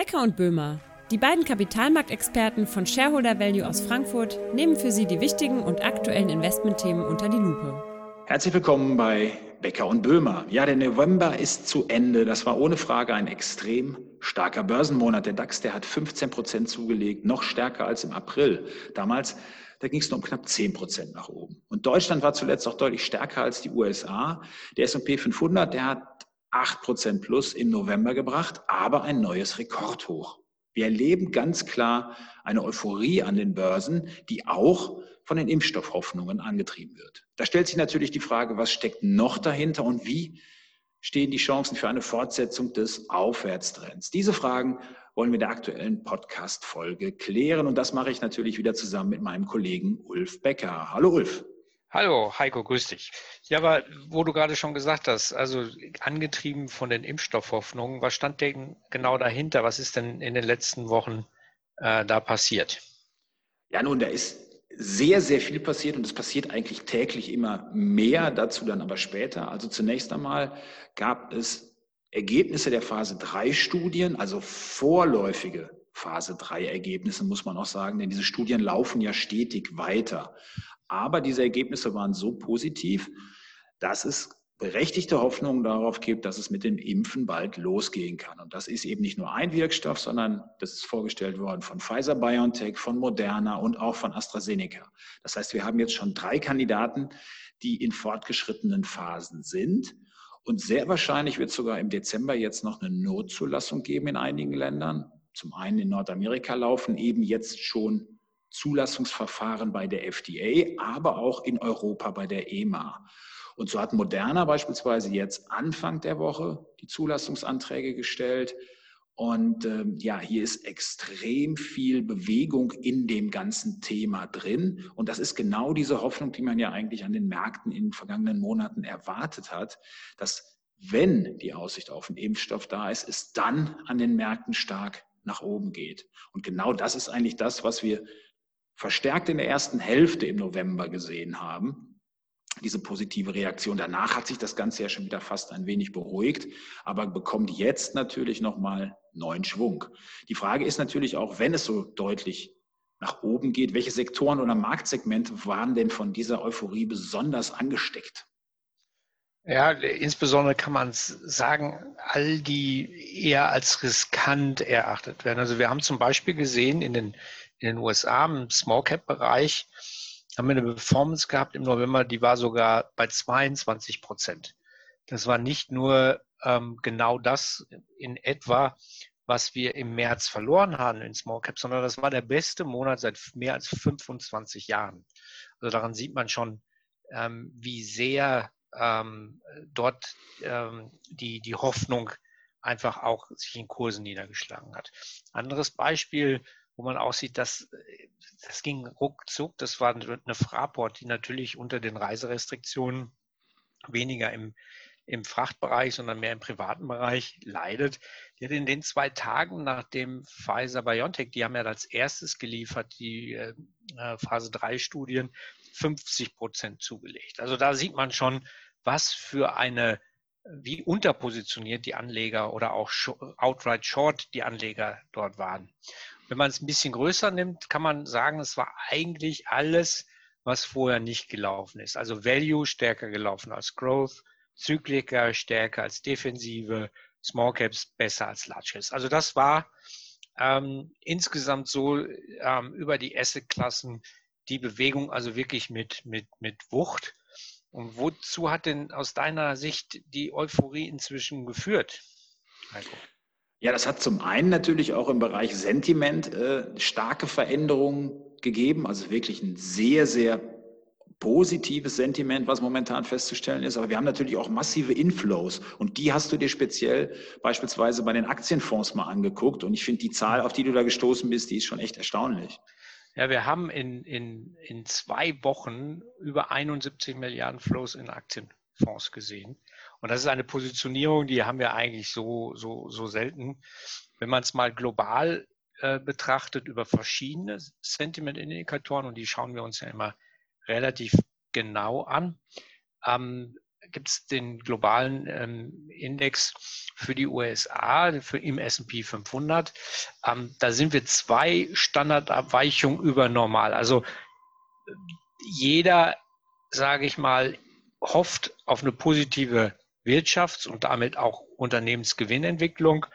Becker und Böhmer, die beiden Kapitalmarktexperten von Shareholder Value aus Frankfurt, nehmen für Sie die wichtigen und aktuellen Investmentthemen unter die Lupe. Herzlich willkommen bei Becker und Böhmer. Ja, der November ist zu Ende. Das war ohne Frage ein extrem starker Börsenmonat. Der DAX, der hat 15 Prozent zugelegt, noch stärker als im April. Damals, da ging es nur um knapp 10 Prozent nach oben. Und Deutschland war zuletzt auch deutlich stärker als die USA. Der S&P 500, der hat 8 Prozent plus im November gebracht, aber ein neues Rekordhoch. Wir erleben ganz klar eine Euphorie an den Börsen, die auch von den Impfstoffhoffnungen angetrieben wird. Da stellt sich natürlich die Frage, was steckt noch dahinter und wie stehen die Chancen für eine Fortsetzung des Aufwärtstrends? Diese Fragen wollen wir in der aktuellen Podcast-Folge klären und das mache ich natürlich wieder zusammen mit meinem Kollegen Ulf Becker. Hallo Ulf. Hallo Heiko, grüß dich. Ja, aber wo du gerade schon gesagt hast, also angetrieben von den Impfstoffhoffnungen, was stand denn genau dahinter? Was ist denn in den letzten Wochen äh, da passiert? Ja, nun, da ist sehr, sehr viel passiert und es passiert eigentlich täglich immer mehr, dazu dann aber später. Also zunächst einmal gab es Ergebnisse der Phase 3 Studien, also vorläufige Phase 3 Ergebnisse, muss man auch sagen, denn diese Studien laufen ja stetig weiter. Aber diese Ergebnisse waren so positiv, dass es berechtigte Hoffnung darauf gibt, dass es mit dem Impfen bald losgehen kann. Und das ist eben nicht nur ein Wirkstoff, sondern das ist vorgestellt worden von Pfizer BioNTech, von Moderna und auch von AstraZeneca. Das heißt, wir haben jetzt schon drei Kandidaten, die in fortgeschrittenen Phasen sind. Und sehr wahrscheinlich wird es sogar im Dezember jetzt noch eine Notzulassung geben in einigen Ländern. Zum einen in Nordamerika laufen eben jetzt schon Zulassungsverfahren bei der FDA, aber auch in Europa bei der EMA. Und so hat Moderna beispielsweise jetzt Anfang der Woche die Zulassungsanträge gestellt. Und ähm, ja, hier ist extrem viel Bewegung in dem ganzen Thema drin. Und das ist genau diese Hoffnung, die man ja eigentlich an den Märkten in den vergangenen Monaten erwartet hat, dass wenn die Aussicht auf einen Impfstoff da ist, es dann an den Märkten stark nach oben geht. Und genau das ist eigentlich das, was wir verstärkt in der ersten Hälfte im November gesehen haben, diese positive Reaktion. Danach hat sich das Ganze ja schon wieder fast ein wenig beruhigt, aber bekommt jetzt natürlich nochmal neuen Schwung. Die Frage ist natürlich auch, wenn es so deutlich nach oben geht, welche Sektoren oder Marktsegmente waren denn von dieser Euphorie besonders angesteckt? Ja, insbesondere kann man sagen, all die eher als riskant erachtet werden. Also wir haben zum Beispiel gesehen in den in den USA im Small Cap Bereich haben wir eine Performance gehabt im November, die war sogar bei 22 Prozent. Das war nicht nur ähm, genau das in etwa, was wir im März verloren haben in Small Cap, sondern das war der beste Monat seit mehr als 25 Jahren. Also daran sieht man schon, ähm, wie sehr ähm, dort ähm, die, die Hoffnung einfach auch sich in Kursen niedergeschlagen hat. Anderes Beispiel, wo man auch sieht, dass das ging ruckzuck. Das war eine Fraport, die natürlich unter den Reiserestriktionen weniger im, im Frachtbereich, sondern mehr im privaten Bereich leidet. Die hat in den zwei Tagen, nachdem Pfizer BioNTech, die haben ja als erstes geliefert, die äh, Phase 3 Studien, 50 Prozent zugelegt. Also da sieht man schon, was für eine wie unterpositioniert die Anleger oder auch outright short die Anleger dort waren. Wenn man es ein bisschen größer nimmt, kann man sagen, es war eigentlich alles, was vorher nicht gelaufen ist. Also Value stärker gelaufen als Growth, Zykliker stärker als Defensive, Small Caps besser als Large Caps. Also das war ähm, insgesamt so ähm, über die Asset-Klassen die Bewegung also wirklich mit, mit, mit Wucht. Und wozu hat denn aus deiner Sicht die Euphorie inzwischen geführt, Heiko? Ja, das hat zum einen natürlich auch im Bereich Sentiment äh, starke Veränderungen gegeben, also wirklich ein sehr, sehr positives Sentiment, was momentan festzustellen ist. Aber wir haben natürlich auch massive Inflows und die hast du dir speziell beispielsweise bei den Aktienfonds mal angeguckt. Und ich finde die Zahl, auf die du da gestoßen bist, die ist schon echt erstaunlich. Ja, wir haben in, in, in zwei Wochen über 71 Milliarden Flows in Aktienfonds gesehen. Und das ist eine Positionierung, die haben wir eigentlich so, so, so selten. Wenn man es mal global äh, betrachtet über verschiedene Sentiment-Indikatoren, und die schauen wir uns ja immer relativ genau an, ähm, gibt es den globalen ähm, Index für die USA, für im S&P 500. Ähm, da sind wir zwei Standardabweichungen über normal. Also jeder, sage ich mal, hofft auf eine positive Wirtschafts- und damit auch Unternehmensgewinnentwicklung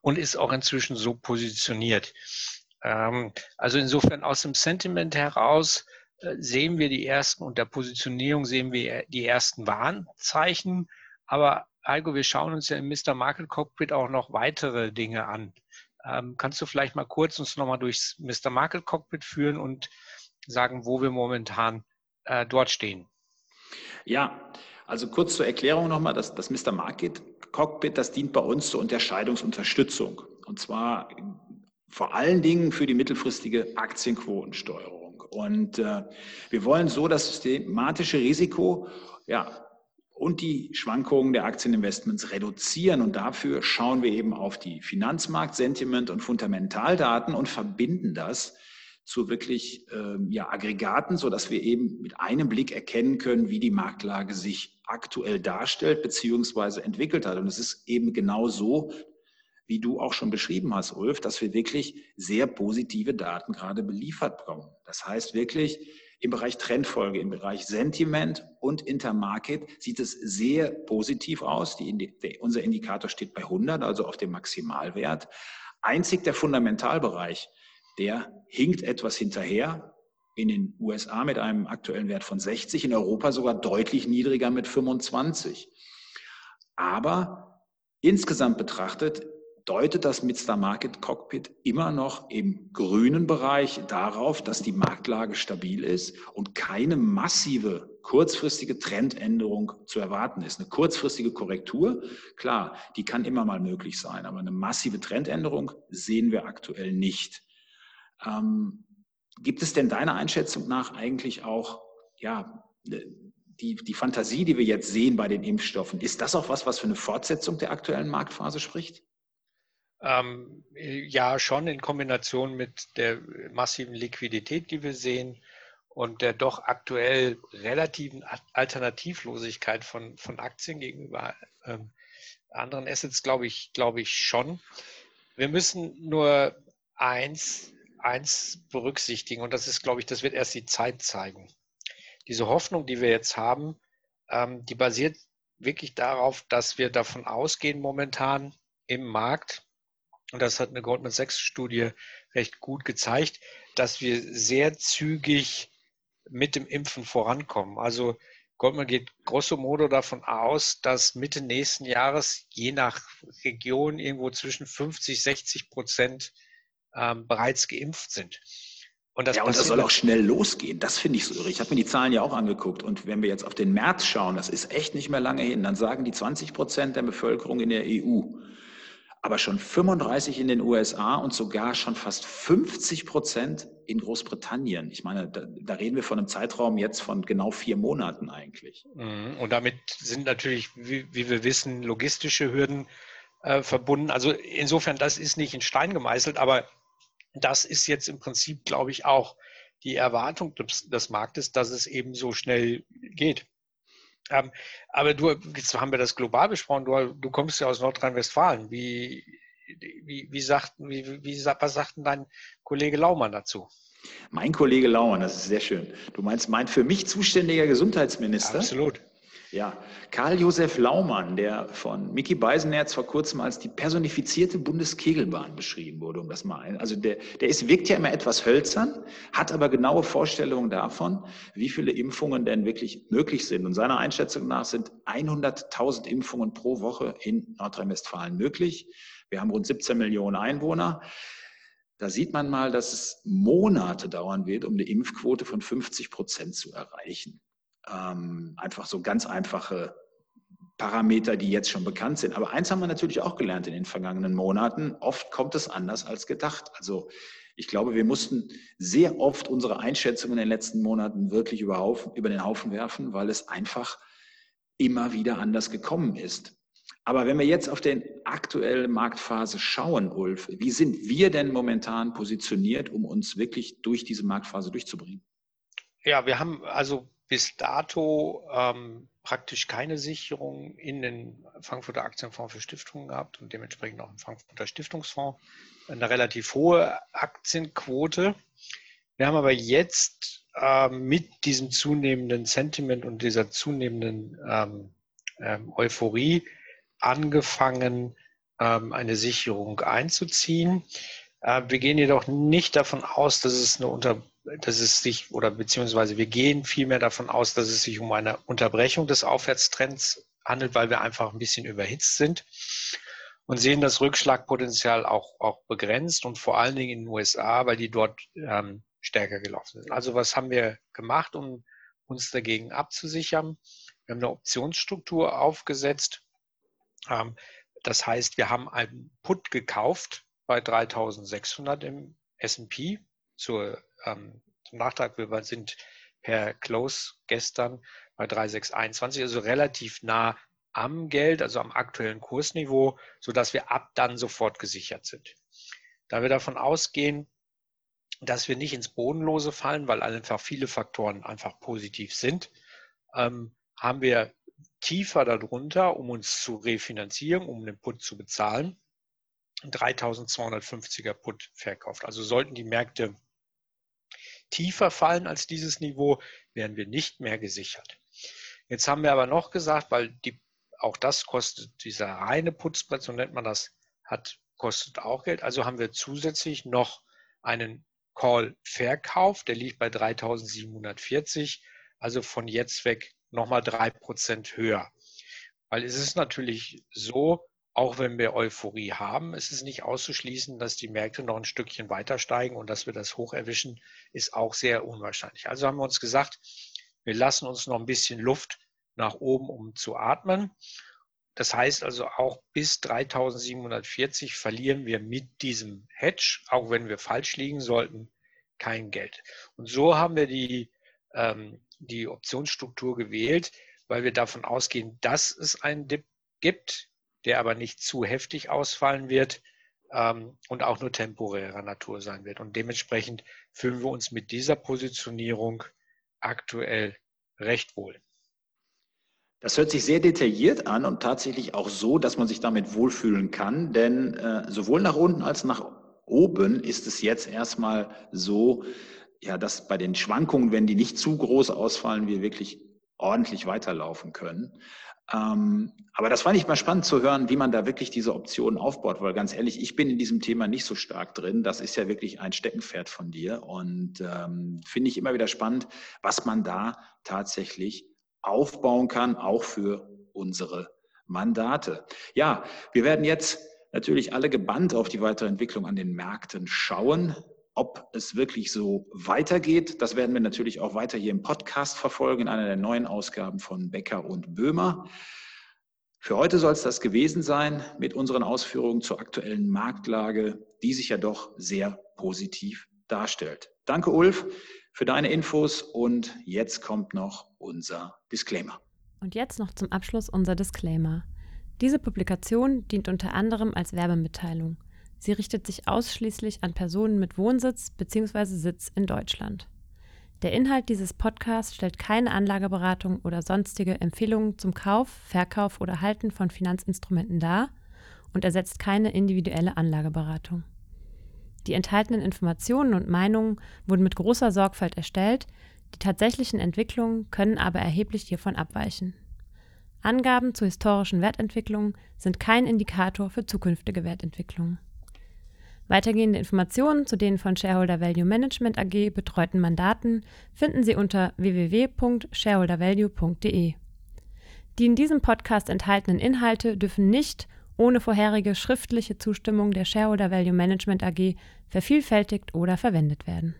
und ist auch inzwischen so positioniert. Ähm, also insofern aus dem Sentiment heraus sehen wir die ersten und der Positionierung sehen wir die ersten Warnzeichen. Aber Heiko, wir schauen uns ja im Mr. Market Cockpit auch noch weitere Dinge an. Ähm, kannst du vielleicht mal kurz uns nochmal durchs Mr. Market Cockpit führen und sagen, wo wir momentan äh, dort stehen? Ja, also kurz zur Erklärung nochmal, das, das Mr. Market Cockpit, das dient bei uns zur Unterscheidungsunterstützung. Und zwar vor allen Dingen für die mittelfristige Aktienquotensteuerung. Und äh, wir wollen so das systematische Risiko ja, und die Schwankungen der Aktieninvestments reduzieren. Und dafür schauen wir eben auf die Finanzmarkt, Sentiment und Fundamentaldaten und verbinden das zu wirklich ähm, ja, Aggregaten, sodass wir eben mit einem Blick erkennen können, wie die Marktlage sich aktuell darstellt bzw. entwickelt hat. Und es ist eben genau so, wie du auch schon beschrieben hast, Ulf, dass wir wirklich sehr positive Daten gerade beliefert bekommen. Das heißt wirklich, im Bereich Trendfolge, im Bereich Sentiment und Intermarket sieht es sehr positiv aus. Die, der, unser Indikator steht bei 100, also auf dem Maximalwert. Einzig der Fundamentalbereich, der hinkt etwas hinterher. In den USA mit einem aktuellen Wert von 60, in Europa sogar deutlich niedriger mit 25. Aber insgesamt betrachtet deutet das Mr. Market Cockpit immer noch im grünen Bereich darauf, dass die Marktlage stabil ist und keine massive kurzfristige Trendänderung zu erwarten ist. Eine kurzfristige Korrektur, klar, die kann immer mal möglich sein, aber eine massive Trendänderung sehen wir aktuell nicht. Ähm, gibt es denn deiner Einschätzung nach eigentlich auch ja, die, die Fantasie, die wir jetzt sehen bei den Impfstoffen, ist das auch was, was für eine Fortsetzung der aktuellen Marktphase spricht? Ähm, ja, schon in Kombination mit der massiven Liquidität, die wir sehen und der doch aktuell relativen Alternativlosigkeit von, von Aktien gegenüber ähm, anderen Assets, glaube ich, glaube ich schon. Wir müssen nur eins, eins berücksichtigen und das ist, glaube ich, das wird erst die Zeit zeigen. Diese Hoffnung, die wir jetzt haben, ähm, die basiert wirklich darauf, dass wir davon ausgehen momentan im Markt, und das hat eine Goldman Sachs Studie recht gut gezeigt, dass wir sehr zügig mit dem Impfen vorankommen. Also Goldman geht grosso modo davon aus, dass Mitte nächsten Jahres je nach Region irgendwo zwischen 50, 60 Prozent ähm, bereits geimpft sind. Und das, ja, und das soll auch schnell losgehen. Das finde ich so irre. Ich habe mir die Zahlen ja auch angeguckt. Und wenn wir jetzt auf den März schauen, das ist echt nicht mehr lange hin, dann sagen die 20 Prozent der Bevölkerung in der EU, aber schon 35 in den USA und sogar schon fast 50 Prozent in Großbritannien. Ich meine, da, da, reden wir von einem Zeitraum jetzt von genau vier Monaten eigentlich. Mhm. Und damit sind natürlich, wie, wie wir wissen, logistische Hürden äh, verbunden. Also insofern, das ist nicht in Stein gemeißelt, aber das ist jetzt im Prinzip, glaube ich, auch die Erwartung des, des Marktes, dass es eben so schnell geht. Ähm, aber du, jetzt haben wir das global besprochen, du, du kommst ja aus Nordrhein-Westfalen. Wie, wie, wie, sagten, wie, wie, was sagten dein Kollege Laumann dazu? Mein Kollege Laumann, das ist sehr schön. Du meinst mein für mich zuständiger Gesundheitsminister? Absolut. Ja, Karl-Josef Laumann, der von Mickey Beisenherz vor kurzem als die personifizierte Bundeskegelbahn beschrieben wurde, um das mal. Also der, der ist, wirkt ja immer etwas hölzern, hat aber genaue Vorstellungen davon, wie viele Impfungen denn wirklich möglich sind. Und seiner Einschätzung nach sind 100.000 Impfungen pro Woche in Nordrhein-Westfalen möglich. Wir haben rund 17 Millionen Einwohner. Da sieht man mal, dass es Monate dauern wird, um eine Impfquote von 50 Prozent zu erreichen ähm, einfach so ganz einfache Parameter, die jetzt schon bekannt sind. Aber eins haben wir natürlich auch gelernt in den vergangenen Monaten. Oft kommt es anders als gedacht. Also ich glaube, wir mussten sehr oft unsere Einschätzungen in den letzten Monaten wirklich über, Haufen, über den Haufen werfen, weil es einfach immer wieder anders gekommen ist. Aber wenn wir jetzt auf die aktuelle Marktphase schauen, Ulf, wie sind wir denn momentan positioniert, um uns wirklich durch diese Marktphase durchzubringen? Ja, wir haben also bis dato ähm, praktisch keine Sicherung in den Frankfurter Aktienfonds für Stiftungen gehabt und dementsprechend auch im Frankfurter Stiftungsfonds eine relativ hohe Aktienquote. Wir haben aber jetzt äh, mit diesem zunehmenden Sentiment und dieser zunehmenden ähm, ähm, Euphorie angefangen, ähm, eine Sicherung einzuziehen. Äh, wir gehen jedoch nicht davon aus, dass es eine Unter dass es sich oder beziehungsweise wir gehen vielmehr davon aus, dass es sich um eine Unterbrechung des Aufwärtstrends handelt, weil wir einfach ein bisschen überhitzt sind und sehen das Rückschlagpotenzial auch, auch begrenzt und vor allen Dingen in den USA, weil die dort ähm, stärker gelaufen sind. Also was haben wir gemacht, um uns dagegen abzusichern? Wir haben eine Optionsstruktur aufgesetzt. Ähm, das heißt, wir haben einen Put gekauft bei 3600 im S&P zur, ähm, zum Nachtrag. Wir sind per Close gestern bei 3621, also relativ nah am Geld, also am aktuellen Kursniveau, sodass wir ab dann sofort gesichert sind. Da wir davon ausgehen, dass wir nicht ins Bodenlose fallen, weil einfach viele Faktoren einfach positiv sind, ähm, haben wir tiefer darunter, um uns zu refinanzieren, um den Put zu bezahlen, 3250er Put verkauft. Also sollten die Märkte tiefer fallen als dieses Niveau, werden wir nicht mehr gesichert. Jetzt haben wir aber noch gesagt, weil die, auch das kostet, dieser reine Putzbrett, so nennt man das, hat, kostet auch Geld. Also haben wir zusätzlich noch einen Call verkauft, der liegt bei 3740, also von jetzt weg nochmal drei Prozent höher. Weil es ist natürlich so, auch wenn wir Euphorie haben, ist es nicht auszuschließen, dass die Märkte noch ein Stückchen weiter steigen und dass wir das hoch erwischen, ist auch sehr unwahrscheinlich. Also haben wir uns gesagt, wir lassen uns noch ein bisschen Luft nach oben, um zu atmen. Das heißt also auch bis 3740 verlieren wir mit diesem Hedge, auch wenn wir falsch liegen sollten, kein Geld. Und so haben wir die, ähm, die Optionsstruktur gewählt, weil wir davon ausgehen, dass es einen Dip gibt, der aber nicht zu heftig ausfallen wird ähm, und auch nur temporärer Natur sein wird. Und dementsprechend fühlen wir uns mit dieser Positionierung aktuell recht wohl. Das hört sich sehr detailliert an und tatsächlich auch so, dass man sich damit wohlfühlen kann, denn äh, sowohl nach unten als nach oben ist es jetzt erstmal so, ja, dass bei den Schwankungen, wenn die nicht zu groß ausfallen, wir wirklich ordentlich weiterlaufen können. Ähm, aber das fand ich mal spannend zu hören, wie man da wirklich diese Optionen aufbaut, weil ganz ehrlich, ich bin in diesem Thema nicht so stark drin. Das ist ja wirklich ein Steckenpferd von dir und ähm, finde ich immer wieder spannend, was man da tatsächlich aufbauen kann, auch für unsere Mandate. Ja, wir werden jetzt natürlich alle gebannt auf die weitere Entwicklung an den Märkten schauen. Ob es wirklich so weitergeht, das werden wir natürlich auch weiter hier im Podcast verfolgen, in einer der neuen Ausgaben von Becker und Böhmer. Für heute soll es das gewesen sein mit unseren Ausführungen zur aktuellen Marktlage, die sich ja doch sehr positiv darstellt. Danke, Ulf für deine Infos und jetzt kommt noch unser Disclaimer. Und jetzt noch zum Abschluss unser Disclaimer. Diese Publikation dient unter anderem als Werbemitteilung. Sie richtet sich ausschließlich an Personen mit Wohnsitz bzw. Sitz in Deutschland. Der Inhalt dieses Podcasts stellt keine Anlageberatung oder sonstige Empfehlungen zum Kauf, Verkauf oder Halten von Finanzinstrumenten dar und ersetzt keine individuelle Anlageberatung. Die enthaltenen Informationen und Meinungen wurden mit großer Sorgfalt erstellt, die tatsächlichen Entwicklungen können aber erheblich hiervon abweichen. Angaben zu historischen Wertentwicklungen sind kein Indikator für zukünftige Wertentwicklungen. Weitergehende Informationen zu den von Shareholder Value Management AG betreuten Mandaten finden Sie unter www.shareholdervalue.de. Die in diesem Podcast enthaltenen Inhalte dürfen nicht ohne vorherige schriftliche Zustimmung der Shareholder Value Management AG vervielfältigt oder verwendet werden